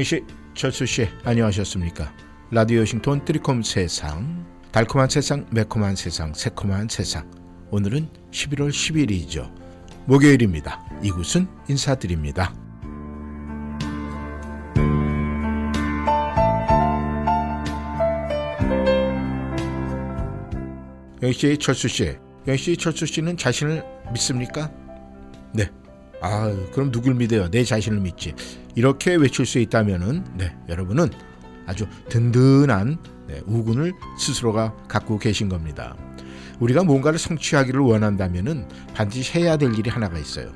영 씨, 철수 씨, 안녕하셨습니까? 라디오 싱톤 트리콤 세상, 달콤한 세상, 매콤한 세상, 새콤한 세상. 오늘은 11월 10일이죠. 목요일입니다. 이곳은 인사드립니다. 영씨, 철수 씨, 영씨, 철수 씨는 자신을 믿습니까? 네. 아, 그럼 누굴 믿어요? 내 자신을 믿지. 이렇게 외칠 수 있다면은 네, 여러분은 아주 든든한 네, 우군을 스스로가 갖고 계신 겁니다. 우리가 뭔가를 성취하기를 원한다면은 반드시 해야 될 일이 하나가 있어요.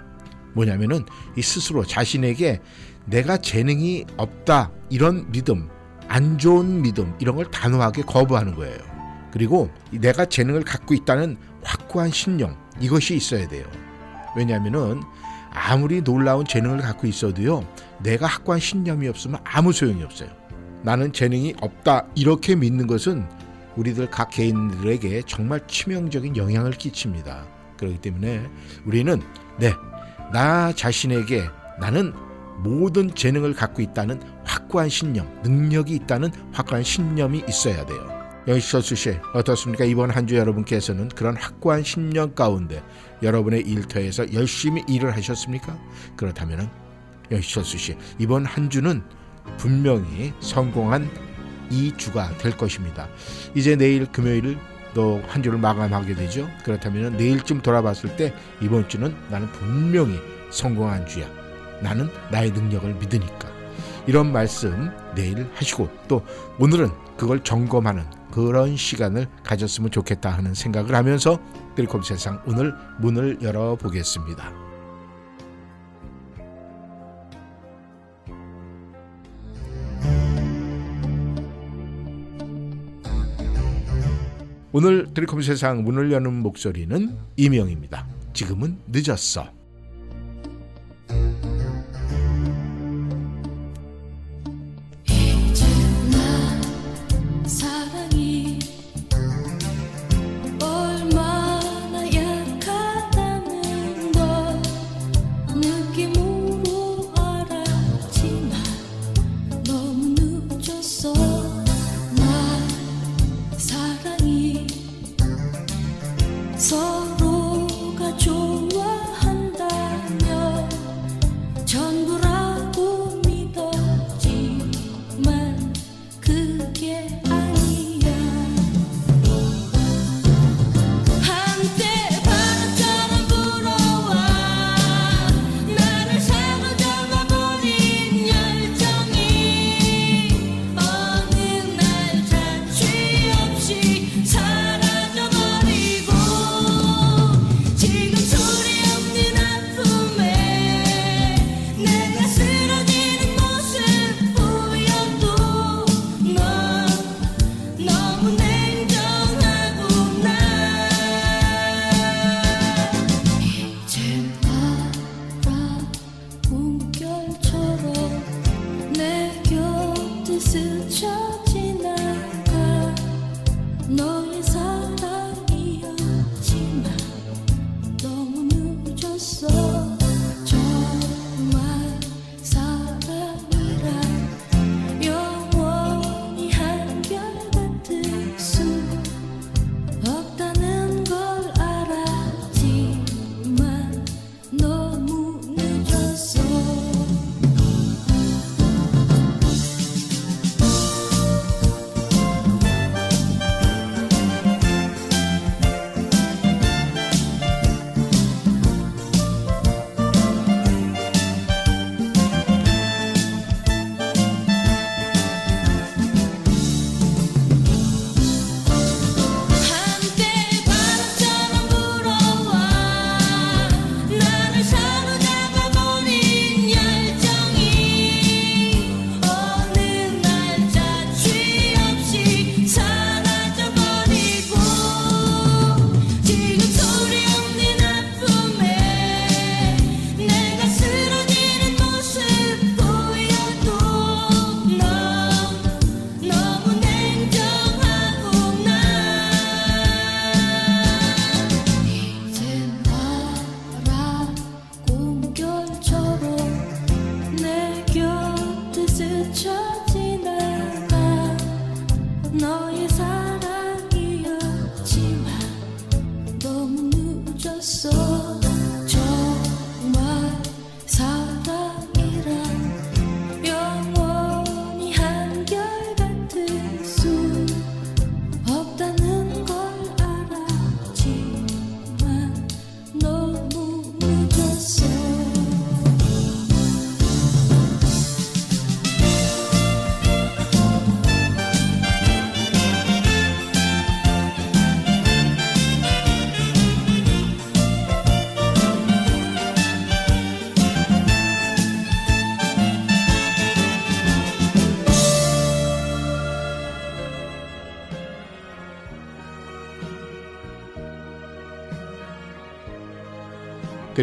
뭐냐면은 이 스스로 자신에게 내가 재능이 없다 이런 믿음, 안 좋은 믿음 이런 걸 단호하게 거부하는 거예요. 그리고 내가 재능을 갖고 있다는 확고한 신념 이것이 있어야 돼요. 왜냐하면은 아무리 놀라운 재능을 갖고 있어도요, 내가 확고한 신념이 없으면 아무 소용이 없어요. 나는 재능이 없다 이렇게 믿는 것은 우리들 각 개인들에게 정말 치명적인 영향을 끼칩니다. 그렇기 때문에 우리는 네, 나 자신에게 나는 모든 재능을 갖고 있다는 확고한 신념, 능력이 있다는 확고한 신념이 있어야 돼요. 영시철수 씨 어떻습니까? 이번 한 주 여러분께서는 그런 확고한 신념 가운데 여러분의 일터에서 열심히 일을 하셨습니까? 그렇다면 영시철수 씨 이번 한 주는 분명히 성공한 이 주가 될 것입니다. 이제 내일 금요일 또한 주를 마감하게 되죠. 그렇다면 내일쯤 돌아봤을 때 이번 주는 나는 분명히 성공한 주야. 나는 나의 능력을 믿으니까. 이런 말씀 내일 하시고 또 오늘은 그걸 점검하는 그런 시간을 가졌으면 좋겠다 하는 생각을 하면서 드리콤 세상 오늘 문을 열어보겠습니다. 오늘 드리콤 세상 문을 여는 목소리는 이명입니다. 지금은 늦었어.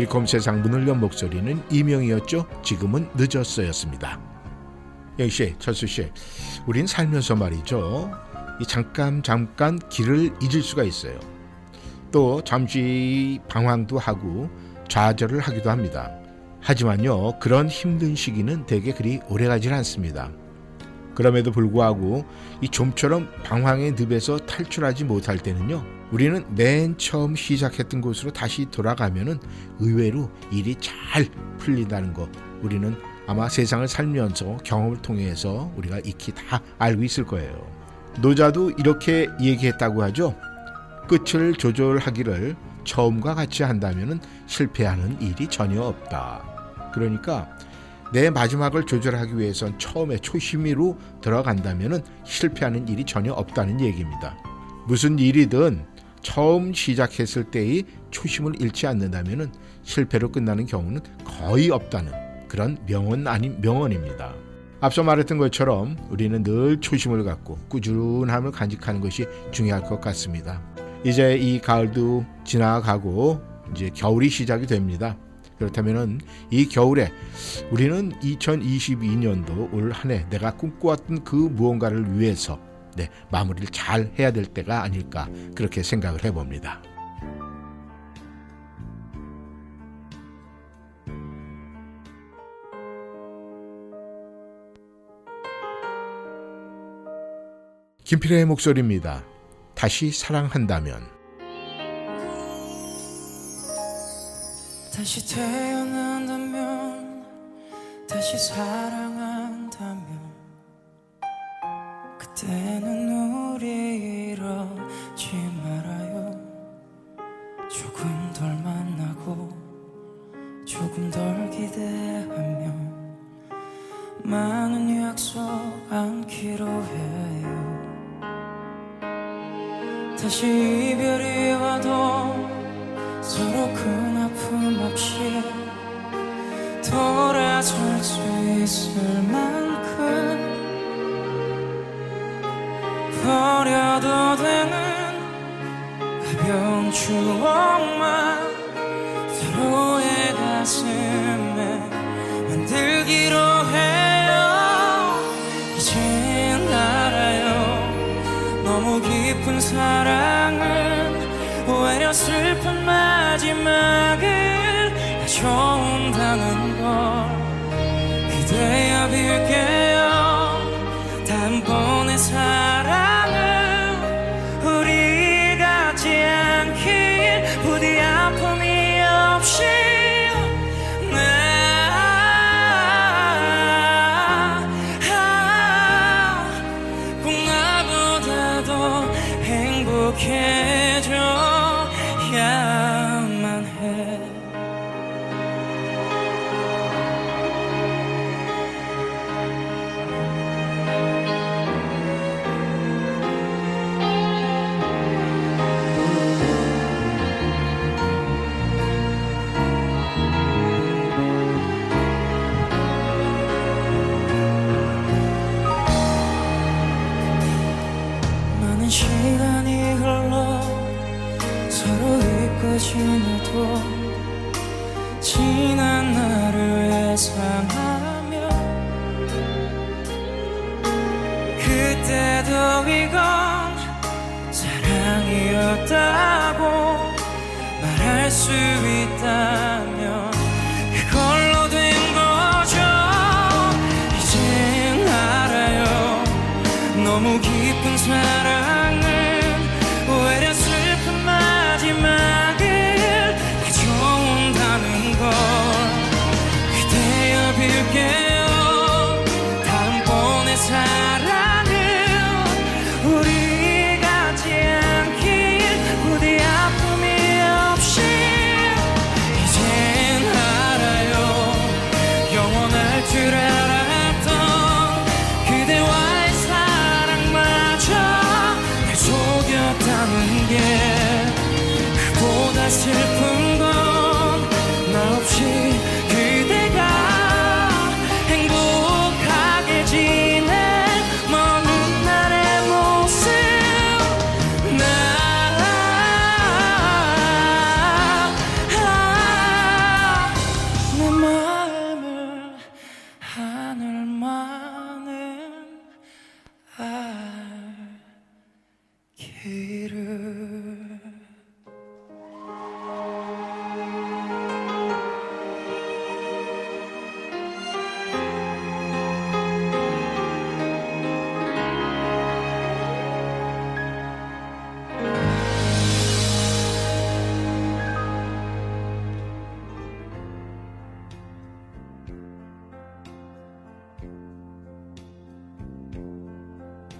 드리콤 세상 문을 연 목소리는 이명이었죠. 지금은 늦었어였습니다. 영희 씨, 철수 씨, 우린 살면서 말이죠. 이 잠깐 잠깐 길을 잊을 수가 있어요. 또 잠시 방황도 하고 좌절을 하기도 합니다. 하지만요, 그런 힘든 시기는 대개 그리 오래가질 않습니다. 그럼에도 불구하고 이 좀처럼 방황의 늪에서 탈출하지 못할 때는요. 우리는 맨 처음 시작했던 곳으로 다시 돌아가면은 의외로 일이 잘 풀린다는 거 우리는 아마 세상을 살면서 경험을 통해서 우리가 익히 다 알고 있을 거예요. 노자도 이렇게 얘기했다고 하죠. 끝을 조절하기를 처음과 같이 한다면 실패하는 일이 전혀 없다. 그러니까 내 마지막을 조절하기 위해선 처음에 초심으로 들어간다면 실패하는 일이 전혀 없다는 얘기입니다. 무슨 일이든 처음 시작했을 때의 초심을 잃지 않는다면 실패로 끝나는 경우는 거의 없다는 그런 명언 아닌 명언입니다. 앞서 말했던 것처럼 우리는 늘 초심을 갖고 꾸준함을 간직하는 것이 중요할 것 같습니다. 이제 이 가을도 지나가고 이제 겨울이 시작이 됩니다. 그렇다면 이 겨울에 우리는 2022년도 올 한 해 내가 꿈꿔왔던 그 무언가를 위해서 네, 마무리를 잘 해야 될 때가 아닐까 그렇게 생각을 해봅니다. 김필의 목소리입니다. 다시 사랑한다면 다시 태어난다면 다시 사랑한다면 그때는 우리 이러지 말아요. 조금 덜 만나고 조금 덜 기대하며 많은 약속 안기로 해요. 다시 이별이 와도 서로 큰 아픔 없이 돌아설 수 있을 만큼 버려도 되는 가벼운 추억만 서로의 가슴에 만들기로 해요. 이젠 알아요. 너무 깊은 사랑은 오히려 슬픈 마지막을 가져온다는 걸 기대어 빌게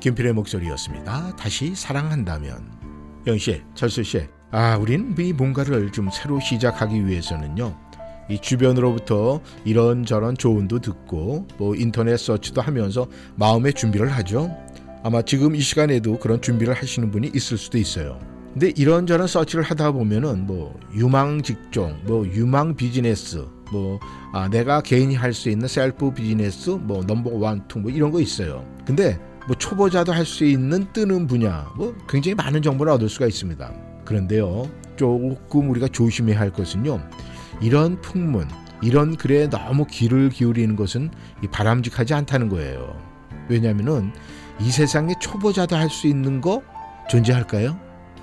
김필의 목소리였습니다. 다시 사랑한다면 영씨, 철수 씨, 아, 우린 이 뭔가를 좀 새로 시작하기 위해서는요. 이 주변으로부터 이런저런 조언도 듣고 뭐 인터넷 search도 하면서 마음의 준비를 하죠. 아마 지금 이 시간에도 그런 준비를 하시는 분이 있을 수도 있어요. 근데 이런저런 search를 하다 보면은 뭐 유망 직종, 뭐 유망 비즈니스, 뭐 아, 내가 개인이 할 수 있는 self business, 뭐 number one, two, 뭐 이런 거 있어요. 근데 뭐 초보자도 할 수 있는 뜨는 분야, 뭐 굉장히 많은 정보를 얻을 수가 있습니다. 그런데요, 조금 우리가 조심해야 할 것은요, 이런 풍문, 이런 글에 너무 귀를 기울이는 것은 이 바람직하지 않다는 거예요. 왜냐하면은 이 세상에 초보자도 할 수 있는 거 존재할까요?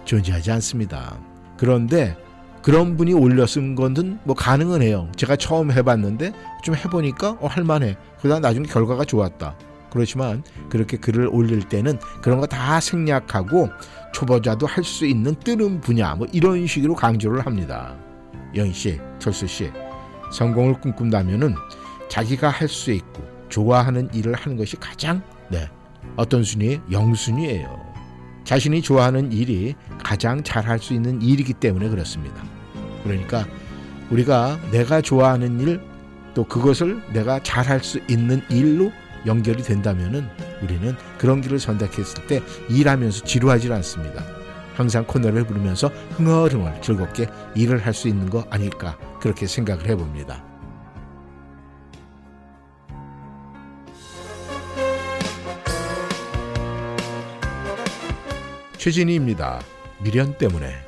존재하지 않습니다. 그런데 그런 분이 올려 쓴 거는 뭐 가능은 해요. 제가 처음 해봤는데 좀 해보니까 어, 할만해. 그다음 나중에 결과가 좋았다. 그렇지만 그렇게 글을 올릴 때는 그런 거 다 생략하고 초보자도 할 수 있는 뜨는 분야 뭐 이런 식으로 강조를 합니다. 영희 씨, 철수 씨, 성공을 꿈꾼다면은 자기가 할 수 있고 좋아하는 일을 하는 것이 가장 네 어떤 순위? 영순위예요. 자신이 좋아하는 일이 가장 잘할 수 있는 일이기 때문에 그렇습니다. 그러니까 우리가 내가 좋아하는 일 또 그것을 내가 잘할 수 있는 일로 연결이 된다면은 우리는 그런 길을 선택했을 때 일하면서 지루하지 않습니다. 항상 코너를 부르면서 흥얼흥얼 즐겁게 일을 할 수 있는 거 아닐까 그렇게 생각을 해봅니다. 최진희입니다. 미련 때문에.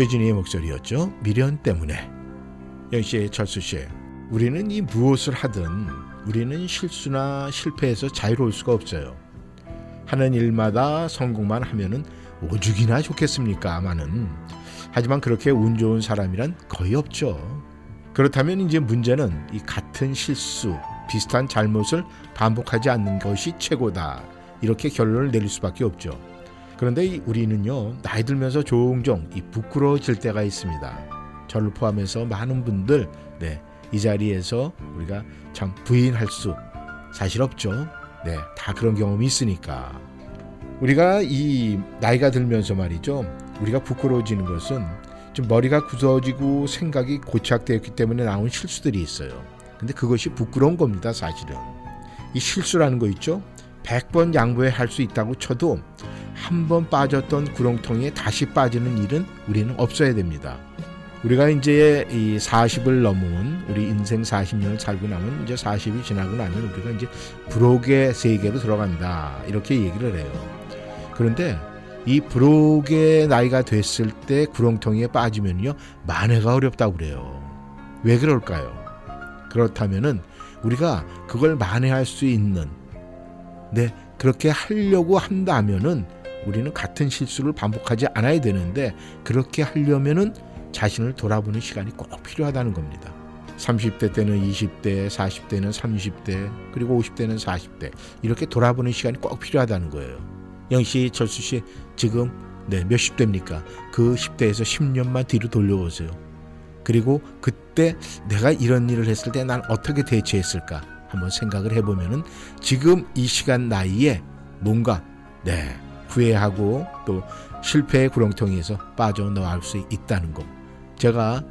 최진희의 목소리였죠. 미련 때문에. 영씨, 철수 씨. 우리는 이 무엇을 하든 우리는 실수나 실패에서 자유로울 수가 없어요. 하는 일마다 성공만 하면은 오죽이나 좋겠습니까?마는 하지만 그렇게 운 좋은 사람이란 거의 없죠. 그렇다면 이제 문제는 이 같은 실수, 비슷한 잘못을 반복하지 않는 것이 최고다. 이렇게 결론을 내릴 수밖에 없죠. 그런데 우리는요, 나이 들면서 종종 이 부끄러워질 때가 있습니다. 저를 포함해서 많은 분들, 네, 이 자리에서 우리가 참 부인할 수 사실 없죠. 네, 다 그런 경험이 있으니까. 우리가 이 나이가 들면서 말이죠. 우리가 부끄러워지는 것은 좀 머리가 굳어지고 생각이 고착되었기 때문에 나온 실수들이 있어요. 근데 그것이 부끄러운 겁니다, 사실은. 이 실수라는 거 있죠? 100번 양보해 할 수 있다고 쳐도 한 번 빠졌던 구렁텅이에 다시 빠지는 일은 우리는 없어야 됩니다. 우리가 이제 이 40을 넘은 우리 인생 40년을 살고 나면 이제 40이 지나고 나면 우리가 이제 부록의 세계로 들어간다. 이렇게 얘기를 해요. 그런데 이 부록의 나이가 됐을 때 구렁텅이에 빠지면요. 만회가 어렵다고 그래요. 왜 그럴까요? 그렇다면은 우리가 그걸 만회할 수 있는 네, 그렇게 하려고 한다면은 우리는 같은 실수를 반복하지 않아야 되는데 그렇게 하려면은 자신을 돌아보는 시간이 꼭 필요하다는 겁니다. 30대 때는 20대, 40대는 30대, 그리고 50대는 40대. 이렇게 돌아보는 시간이 꼭 필요하다는 거예요. 영씨, 철수 씨, 지금 네, 몇십 대입니까? 그 10대에서 10년만 뒤로 돌려보세요. 그리고 그때 내가 이런 일을 했을 때 난 어떻게 대처했을까? 한번 생각을 해보면은 지금 이 시간 나이에 뭔가 네 후회하고 또 실패의 구렁텅이에서 빠져나올 수 있다는 거. 제가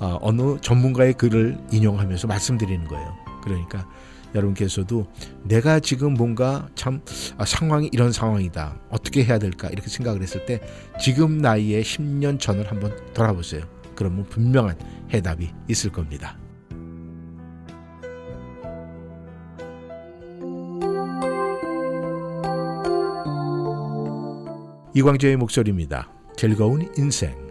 어, 어느 전문가의 글을 인용하면서 말씀드리는 거예요. 그러니까 여러분께서도 내가 지금 뭔가 참 아, 상황이 이런 상황이다. 어떻게 해야 될까? 이렇게 생각을 했을 때 지금 나이에 10년 전을 한번 돌아보세요. 그러면 분명한 해답이 있을 겁니다. 이광재의 목소리입니다. 즐거운 인생.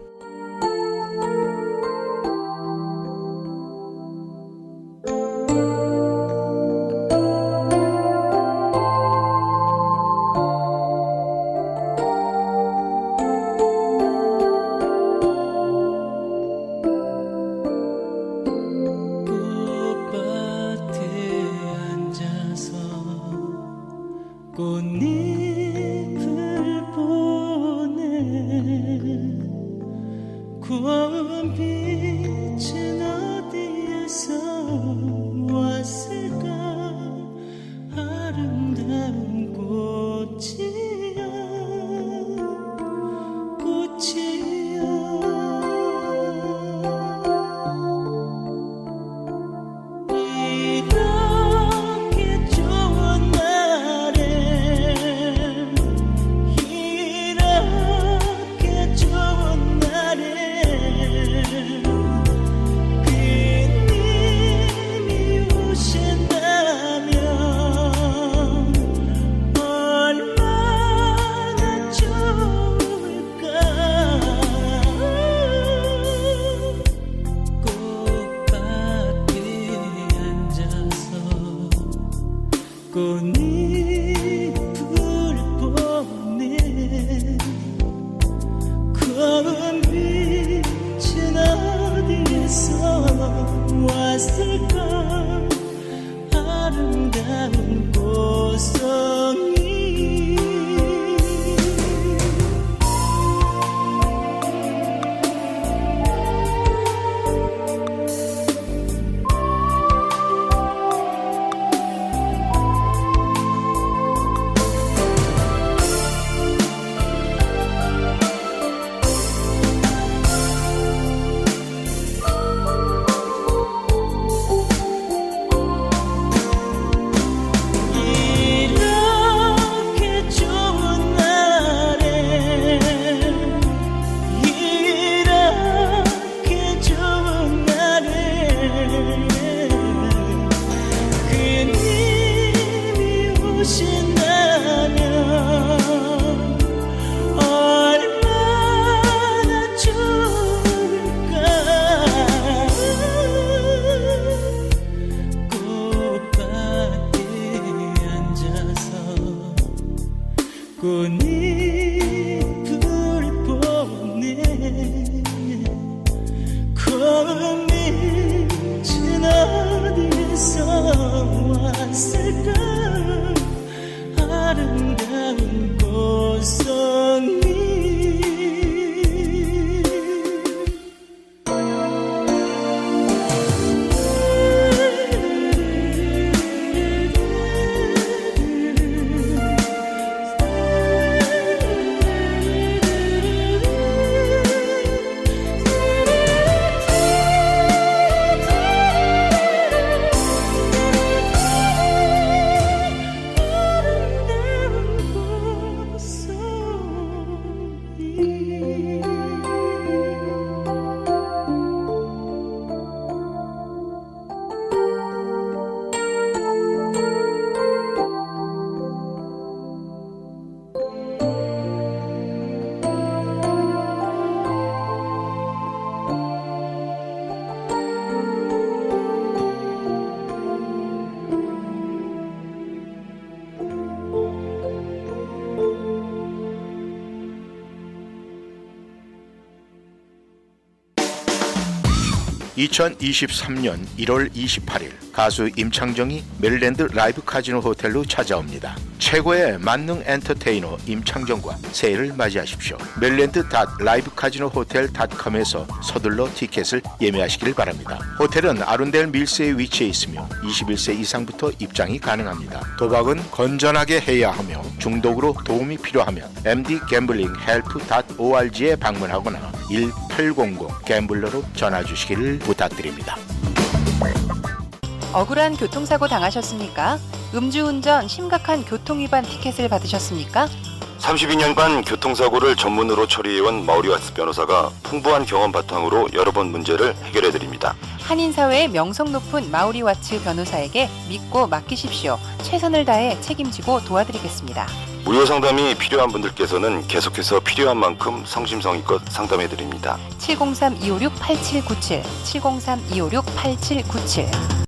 2023년 1월 28일 가수 임창정이 메릴랜드 라이브 카지노 호텔로 찾아옵니다. 최고의 만능 엔터테이너 임창정과 새해를 맞이하십시오. 메릴랜드 라이브 카지노 호텔.com에서 서둘러 티켓을 예매하시길 바랍니다. 호텔은 아룬델 밀스에 위치해 있으며 21세 이상부터 입장이 가능합니다. 도박은 건전하게 해야 하며 중독으로 도움이 필요하면 MD Gambling Help.org에 방문하거나 1800 갬블러로 전화 주시기를 부탁드립니다. 억울한 교통사고 당하셨습니까? 음주운전 심각한 교통위반 티켓을 받으셨습니까? 32년간 교통사고를 전문으로 처리해온 마우리와츠 변호사가 풍부한 경험 바탕으로 여러 번 문제를 해결해 드립니다. 한인사회의 명성 높은 마우리와츠 변호사에게 믿고 맡기십시오. 최선을 다해 책임지고 도와드리겠습니다. 무료 상담이 필요한 분들께서는 계속해서 필요한 만큼 성심성의껏 상담해 드립니다. 703-256-8797 703-256-8797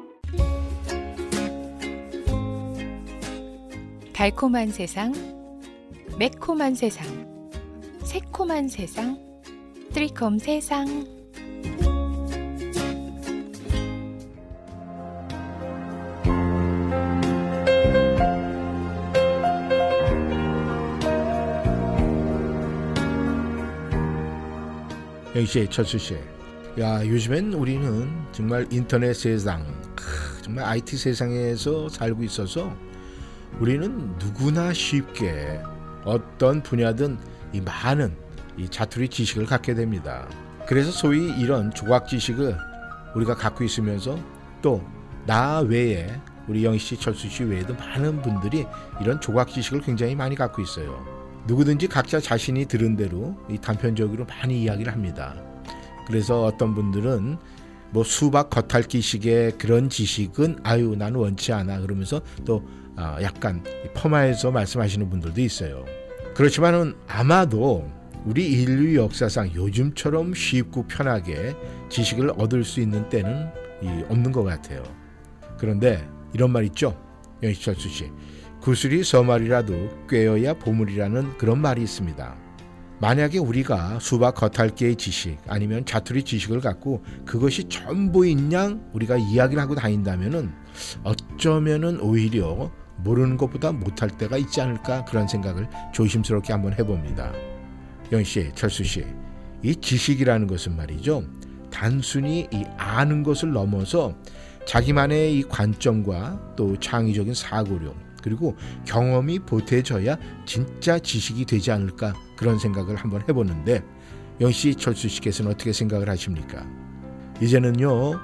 달콤한 세상, 매콤한 세상, 새콤한 세상, 트리콤 세상. 영씨, 철수 씨. 야, 요즘엔 우리는 정말 인터넷 세상, 크, 정말 IT 세상에서 살고 있어서 우리는 누구나 쉽게 어떤 분야든 이 많은 이 자투리 지식을 갖게 됩니다. 그래서 소위 이런 조각 지식을 우리가 갖고 있으면서 또 나 외에 우리 영희 씨, 철수 씨 외에도 많은 분들이 이런 조각 지식을 굉장히 많이 갖고 있어요. 누구든지 각자 자신이 들은 대로 이 단편적으로 많이 이야기를 합니다. 그래서 어떤 분들은 뭐 수박 겉핥기식의 그런 지식은 아유 나는 원치 않아 그러면서 또 아, 약간 폄하해서 말씀하시는 분들도 있어요. 그렇지만은 아마도 우리 인류 역사상 요즘처럼 쉽고 편하게 지식을 얻을 수 있는 때는 이 없는 것 같아요. 그런데 이런 말 있죠, 영희철수 씨. 구슬이 서말이라도 꿰어야 보물이라는 그런 말이 있습니다. 만약에 우리가 수박 겉핥기의 지식 아니면 자투리 지식을 갖고 그것이 전부인 양 우리가 이야기를 하고 다닌다면은 어쩌면은 오히려 모르는 것보다 못할 때가 있지 않을까 그런 생각을 조심스럽게 한번 해봅니다. 영 씨, 철수 씨, 이 지식이라는 것은 말이죠. 단순히 이 아는 것을 넘어서 자기만의 이 관점과 또 창의적인 사고력 그리고 경험이 보태져야 진짜 지식이 되지 않을까 그런 생각을 한번 해보는데 영 씨 철수 씨께서는 어떻게 생각을 하십니까? 이제는요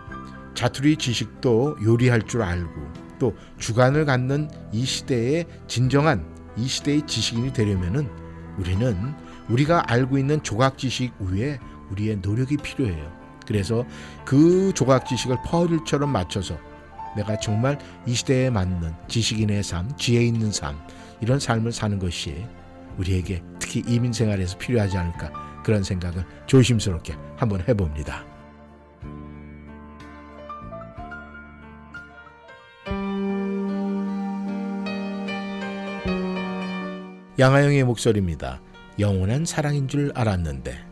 자투리 지식도 요리할 줄 알고 또 주관을 갖는 이 시대의 진정한 이 시대의 지식인이 되려면은 우리는 우리가 알고 있는 조각 지식 위에 우리의 노력이 필요해요. 그래서 그 조각 지식을 퍼즐처럼 맞춰서 내가 정말 이 시대에 맞는 지식인의 삶, 지혜 있는 삶, 이런 삶을 사는 것이 우리에게 특히 이민 생활에서 필요하지 않을까 그런 생각을 조심스럽게 한번 해봅니다. 양하영의 목소리입니다. 영원한 사랑인 줄 알았는데.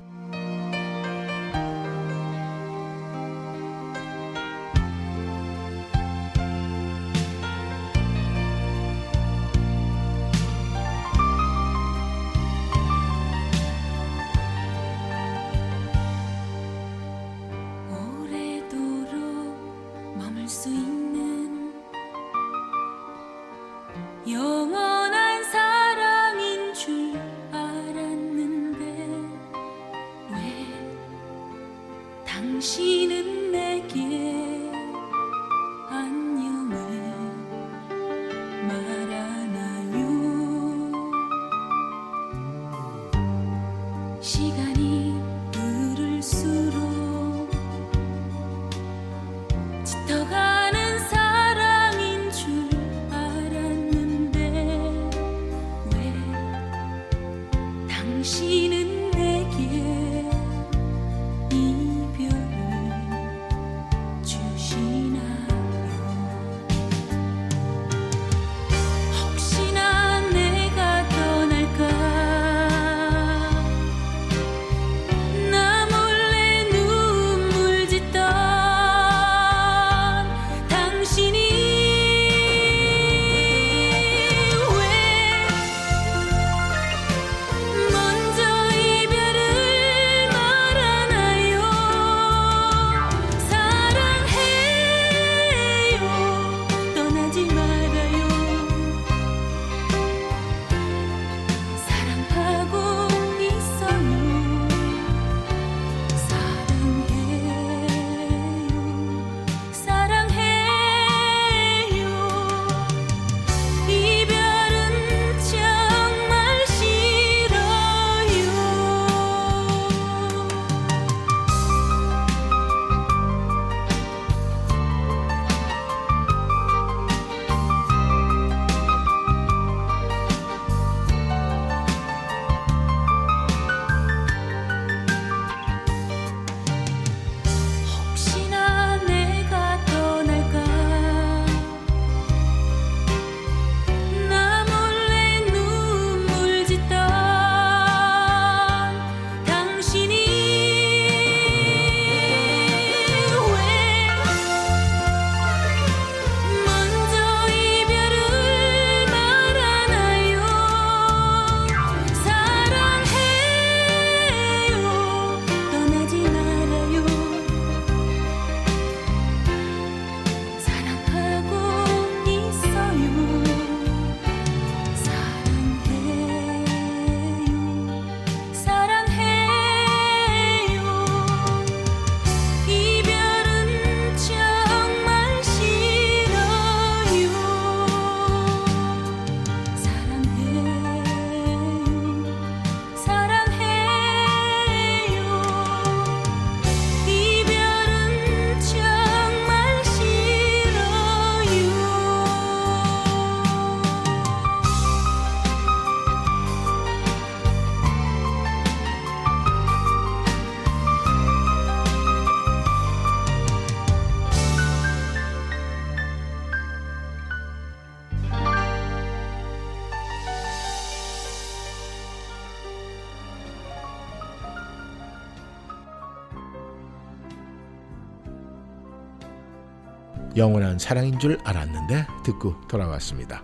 영원한 사랑인 줄 알았는데 듣고 돌아왔습니다.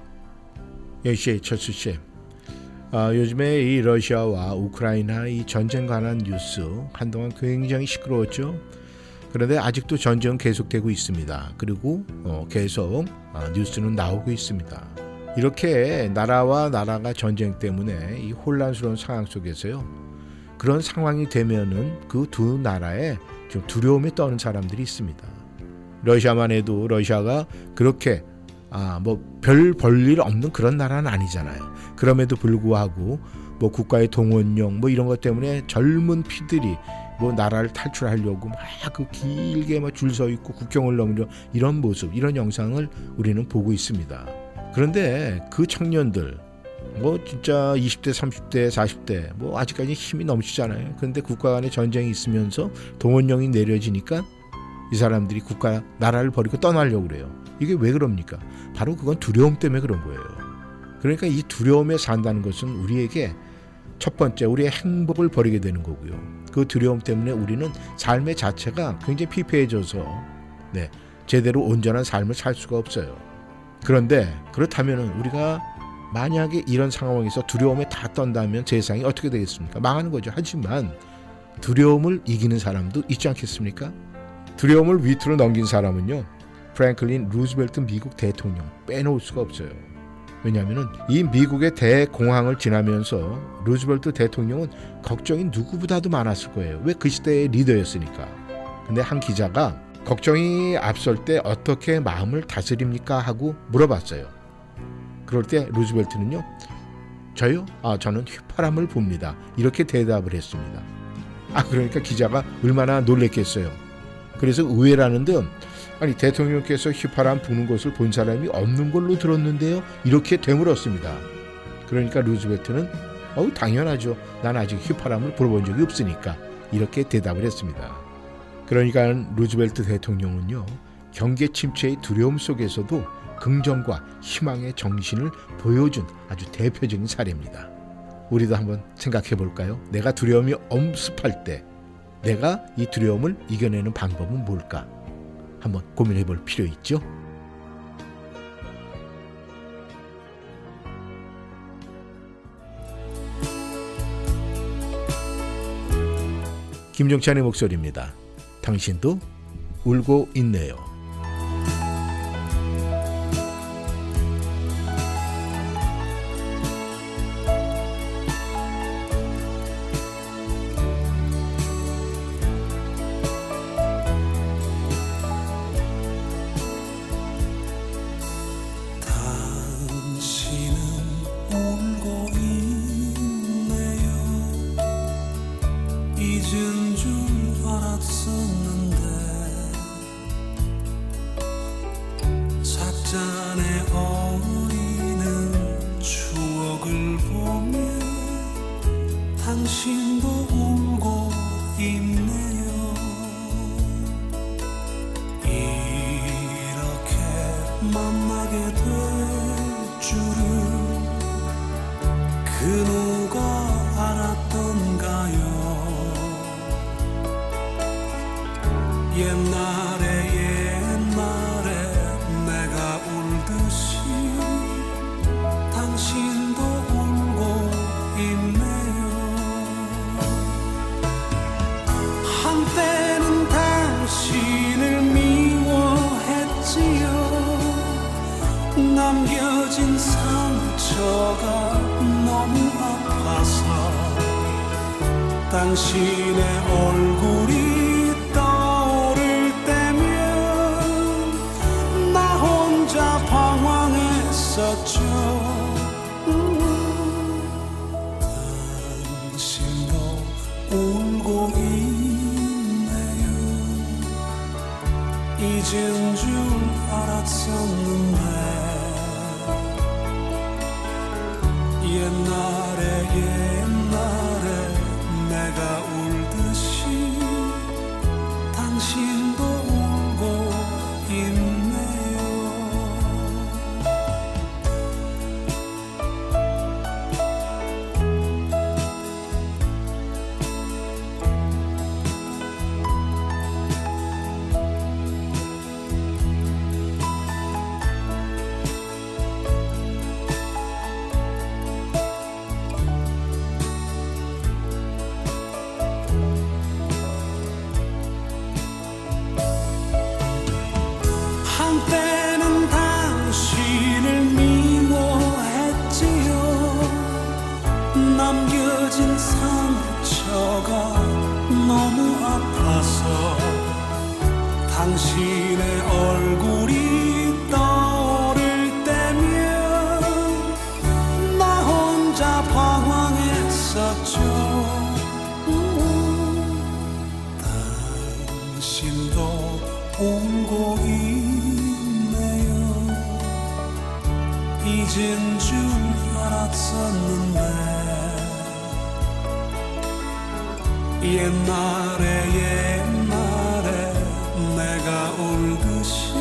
여시 철수 씨, 아, 요즘에 이 러시아와 우크라이나 이 전쟁 관한 뉴스 한동안 굉장히 시끄러웠죠. 그런데 아직도 전쟁은 계속되고 있습니다. 그리고 어, 계속 아, 뉴스는 나오고 있습니다. 이렇게 나라와 나라가 전쟁 때문에 이 혼란스러운 상황 속에서요. 그런 상황이 되면은 그 두 나라에 좀 두려움에 떠는 사람들이 있습니다. 러시아만 해도 러시아가 그렇게 아 뭐 별 볼일 없는 그런 나라는 아니잖아요. 그럼에도 불구하고 뭐 국가의 동원령 뭐 이런 것 때문에 젊은 피들이 뭐 나라를 탈출하려고 막 그 길게 막 줄 서 있고 국경을 넘으려 이런 모습 이런 영상을 우리는 보고 있습니다. 그런데 그 청년들 뭐 진짜 20대, 30대, 40대 뭐 아직까지 힘이 넘치잖아요. 그런데 국가 간의 전쟁이 있으면서 동원령이 내려지니까 이 사람들이 국가 나라를 버리고 떠나려고 그래요. 이게 왜 그럽니까? 바로 그건 두려움 때문에 그런 거예요. 그러니까 이 두려움에 산다는 것은 우리에게 첫 번째 우리의 행복을 버리게 되는 거고요. 그 두려움 때문에 우리는 삶의 자체가 굉장히 피폐해져서 네, 제대로 온전한 삶을 살 수가 없어요. 그런데 그렇다면 우리가 만약에 이런 상황에서 두려움에 다 떤다면 세상이 어떻게 되겠습니까? 망하는 거죠. 하지만 두려움을 이기는 사람도 있지 않겠습니까? 두려움을 위트로 넘긴 사람은요. 프랭클린 루즈벨트 미국 대통령 빼놓을 수가 없어요. 왜냐하면 이 미국의 대공황을 지나면서 루즈벨트 대통령은 걱정이 누구보다도 많았을 거예요. 왜 그 시대의 리더였으니까. 근데 한 기자가 걱정이 앞설 때 어떻게 마음을 다스립니까 하고 물어봤어요. 그럴 때 루즈벨트는요. 저요? 아 저는 휘파람을 봅니다. 이렇게 대답을 했습니다. 아 그러니까 기자가 얼마나 놀랬겠어요. 그래서 의외라는 듯 아니 대통령께서 휘파람 부는 것을 본 사람이 없는 걸로 들었는데요. 이렇게 되물었습니다. 그러니까 루즈벨트는 어우 당연하죠. 난 아직 휘파람을 불어본 적이 없으니까 이렇게 대답을 했습니다. 그러니까 루즈벨트 대통령은요. 경계 침체의 두려움 속에서도 긍정과 희망의 정신을 보여준 아주 대표적인 사례입니다. 우리도 한번 생각해 볼까요? 내가 두려움이 엄습할 때 내가 이 두려움을 이겨내는 방법은 뭘까? 한번 고민해 볼 필요 있죠? 김종찬의 목소리입니다. 당신도 울고 있네요. 당신도 울고 있네요. 잊은 줄 알았었는데 옛날에 옛날에 내가 울듯이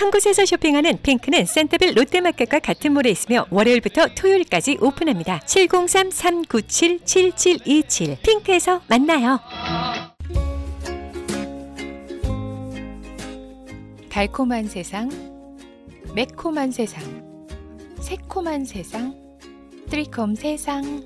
한 곳에서 쇼핑하는 핑크는 센터빌 롯데마켓과 같은 몰에 있으며 월요일부터 토요일까지 오픈합니다. 703-397-7727 핑크에서 만나요. 달콤한 세상, 매콤한 세상, 새콤한 세상, 트리콤 세상.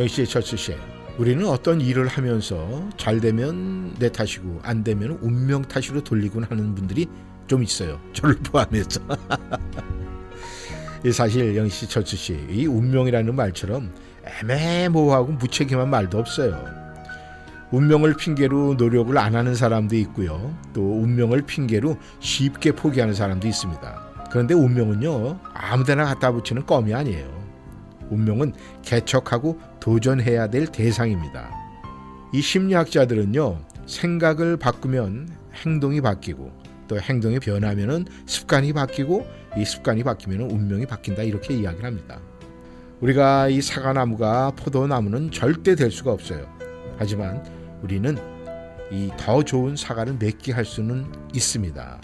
역시 철수 씨, 우리는 어떤 일을 하면서 잘 되면 내 탓이고 안 되면 운명 탓으로 돌리곤 하는 분들이 좀 있어요. 저를 포함해서. 이 사실 영씨 철수 씨, 이 운명이라는 말처럼 애매모호하고 무책임한 말도 없어요. 운명을 핑계로 노력을 안 하는 사람도 있고요. 또 운명을 핑계로 쉽게 포기하는 사람도 있습니다. 그런데 운명은요, 아무데나 갖다 붙이는 껌이 아니에요. 운명은 개척하고 도전해야 될 대상입니다. 이 심리학자들은요, 생각을 바꾸면 행동이 바뀌고, 또 행동이 변하면은 습관이 바뀌고, 이 습관이 바뀌면 운명이 바뀐다 이렇게 이야기를 합니다. 우리가 이 사과나무가 포도나무는 절대 될 수가 없어요. 하지만 우리는 이 더 좋은 사과를 맺게 할 수는 있습니다.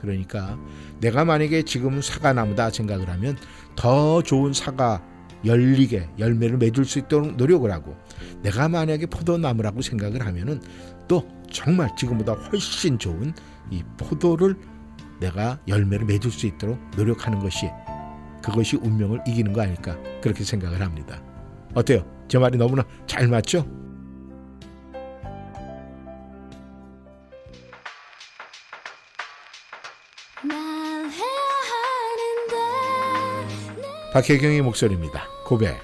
그러니까 내가 만약에 지금 사과나무다 생각을 하면 더 좋은 사과 열리게 열매를 맺을 수 있도록 노력을 하고 내가 만약에 포도나무라고 생각을 하면은 또 정말 지금보다 훨씬 좋은 이 포도를 내가 열매를 맺을 수 있도록 노력하는 것이 그것이 운명을 이기는 거 아닐까 그렇게 생각을 합니다. 어때요? 제 말이 너무나 잘 맞죠? 박혜경의 목소리입니다. 고백.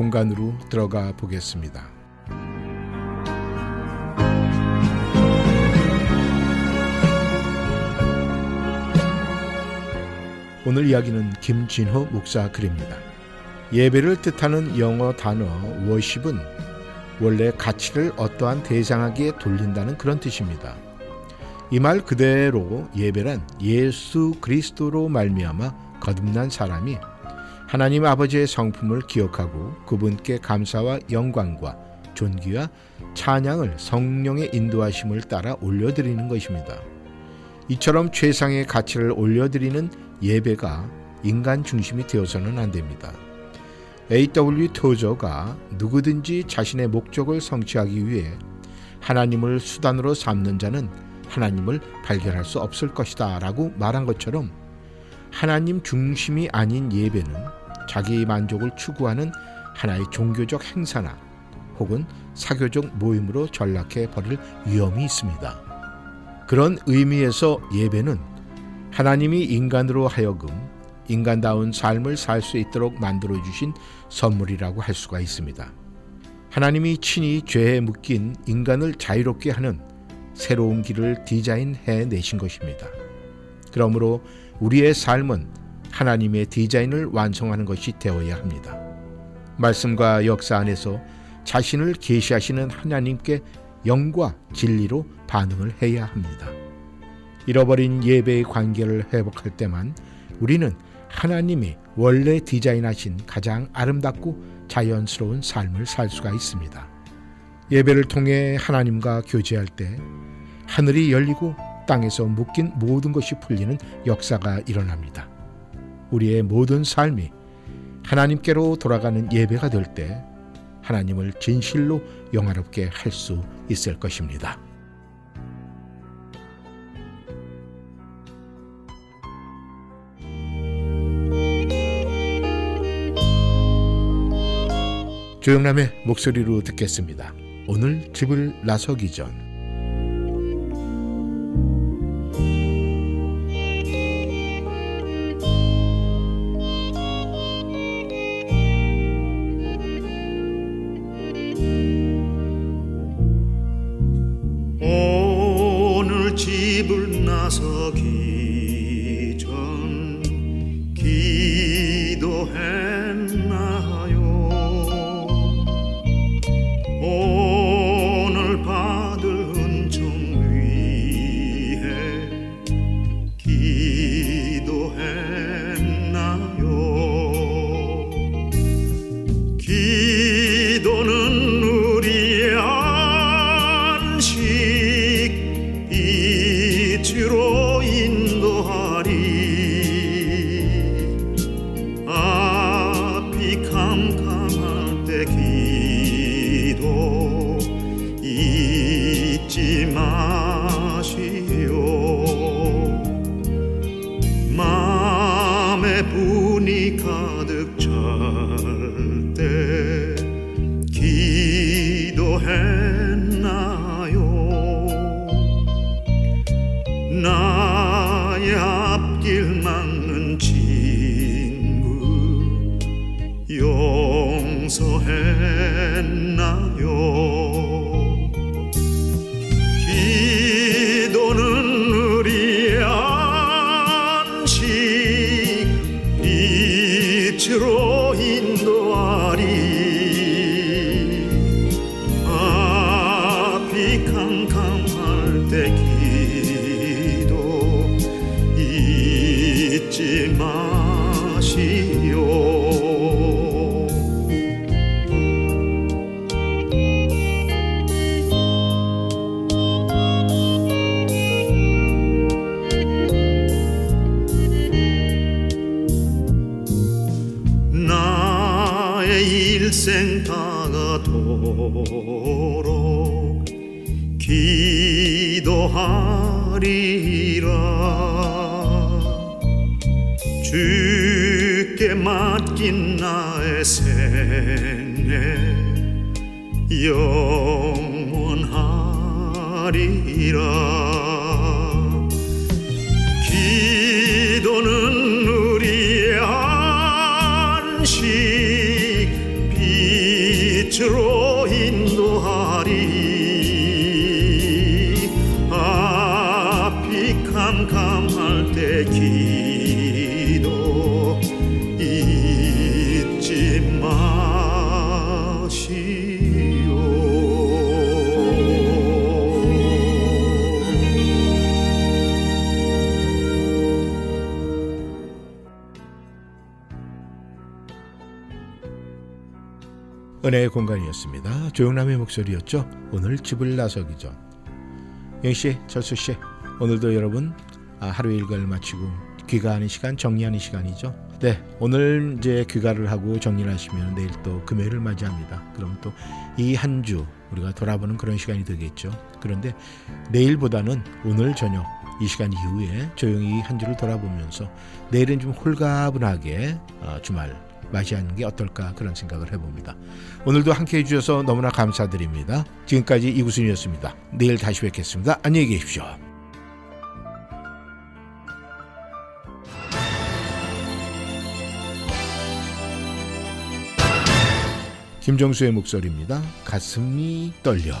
공간으로 들어가 보겠습니다. 오늘 이야기는 김진호 목사 글입니다. 예배를 뜻하는 영어 단어 워십은 원래 가치를 어떠한 대상에게 돌린다는 그런 뜻입니다. 이 말 그대로 예배란 예수 그리스도로 말미암아 거듭난 사람이 하나님 아버지의 성품을 기억하고 그분께 감사와 영광과 존귀와 찬양을 성령의 인도하심을 따라 올려드리는 것입니다. 이처럼 최상의 가치를 올려드리는 예배가 인간 중심이 되어서는 안 됩니다. A.W. 토저가 누구든지 자신의 목적을 성취하기 위해 하나님을 수단으로 삼는 자는 하나님을 발견할 수 없을 것이다 라고 말한 것처럼 하나님 중심이 아닌 예배는 자기 만족을 추구하는 하나의 종교적 행사나 혹은 사교적 모임으로 전락해 버릴 위험이 있습니다. 그런 의미에서 예배는 하나님이 인간으로 하여금 인간다운 삶을 살 수 있도록 만들어 주신 선물이라고 할 수가 있습니다. 하나님이 친히 죄에 묶인 인간을 자유롭게 하는 새로운 길을 디자인해 내신 것입니다. 그러므로 우리의 삶은 하나님의 디자인을 완성하는 것이 되어야 합니다. 말씀과 역사 안에서 자신을 계시하시는 하나님께 영과 진리로 반응을 해야 합니다. 잃어버린 예배의 관계를 회복할 때만 우리는 하나님이 원래 디자인하신 가장 아름답고 자연스러운 삶을 살 수가 있습니다. 예배를 통해 하나님과 교제할 때 하늘이 열리고 땅에서 묶인 모든 것이 풀리는 역사가 일어납니다. 우리의 모든 삶이 하나님께로 돌아가는 예배가 될 때 하나님을 진실로 영화롭게 할 수 있을 것입니다. 조영남의 목소리로 듣겠습니다. 오늘 집을 나서기 전 집을 나 다가도록 기도하리라. 주께 맡긴 나의 생애 영원하리라 은혜의 공간이었습니다. 조영남의 목소리였죠. 오늘 집을 나서기 전 영씨, 철수씨 오늘도 여러분 아, 하루 일과를 마치고 귀가하는 시간 정리하는 시간이죠. 네, 오늘 이제 귀가를 하고 정리를 하시면 내일 또 금요일을 맞이합니다. 그럼 또 이 한 주 우리가 돌아보는 그런 시간이 되겠죠. 그런데 내일보다는 오늘 저녁 이 시간 이후에 조용히 한 주를 돌아보면서 내일은 좀 홀가분하게 어, 주말 맞이하는 게 어떨까 그런 생각을 해봅니다. 오늘도 함께 해주셔서 너무나 감사드립니다. 지금까지 이구순이었습니다. 내일 다시 뵙겠습니다. 안녕히 계십시오. 김정수의 목소리입니다. 가슴이 떨려.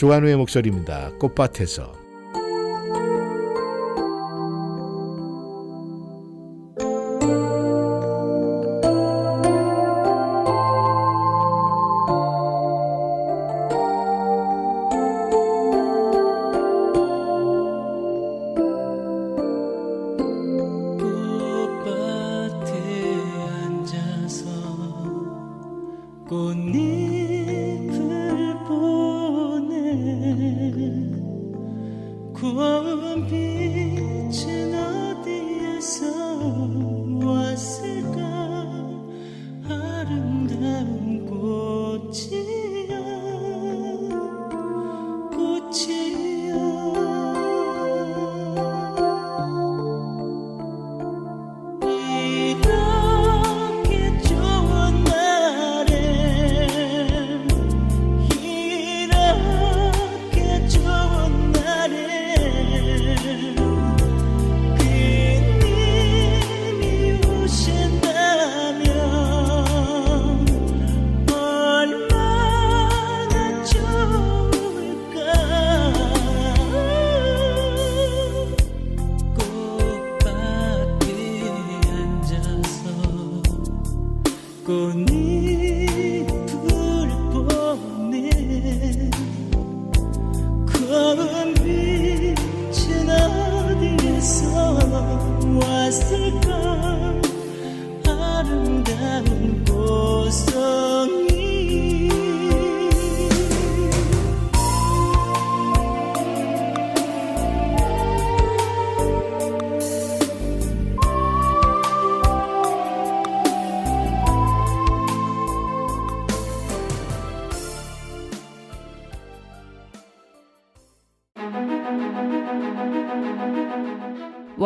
조한우의 목소리입니다. 꽃밭에서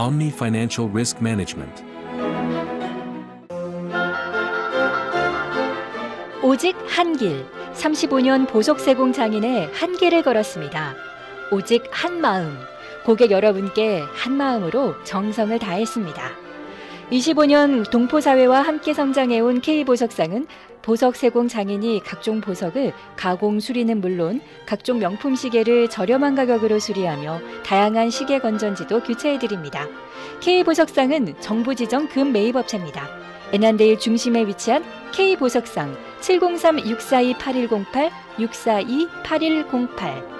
Omni Financial Risk Management. 오직 한 길. 35년 보석세공 장인의 한 길을 걸었습니다. 오직 한 마음. 고객 여러분께 한 마음으로 정성을 다했습니다. 25년 동포사회와 함께 성장해온 K보석상은 보석 세공 장인이 각종 보석을 가공 수리는 물론 각종 명품 시계를 저렴한 가격으로 수리하며 다양한 시계 건전지도 교체해드립니다. K보석상은 정부 지정 금 매입업체입니다. 에난데일 중심에 위치한 K보석상 703-642-8108, 642-8108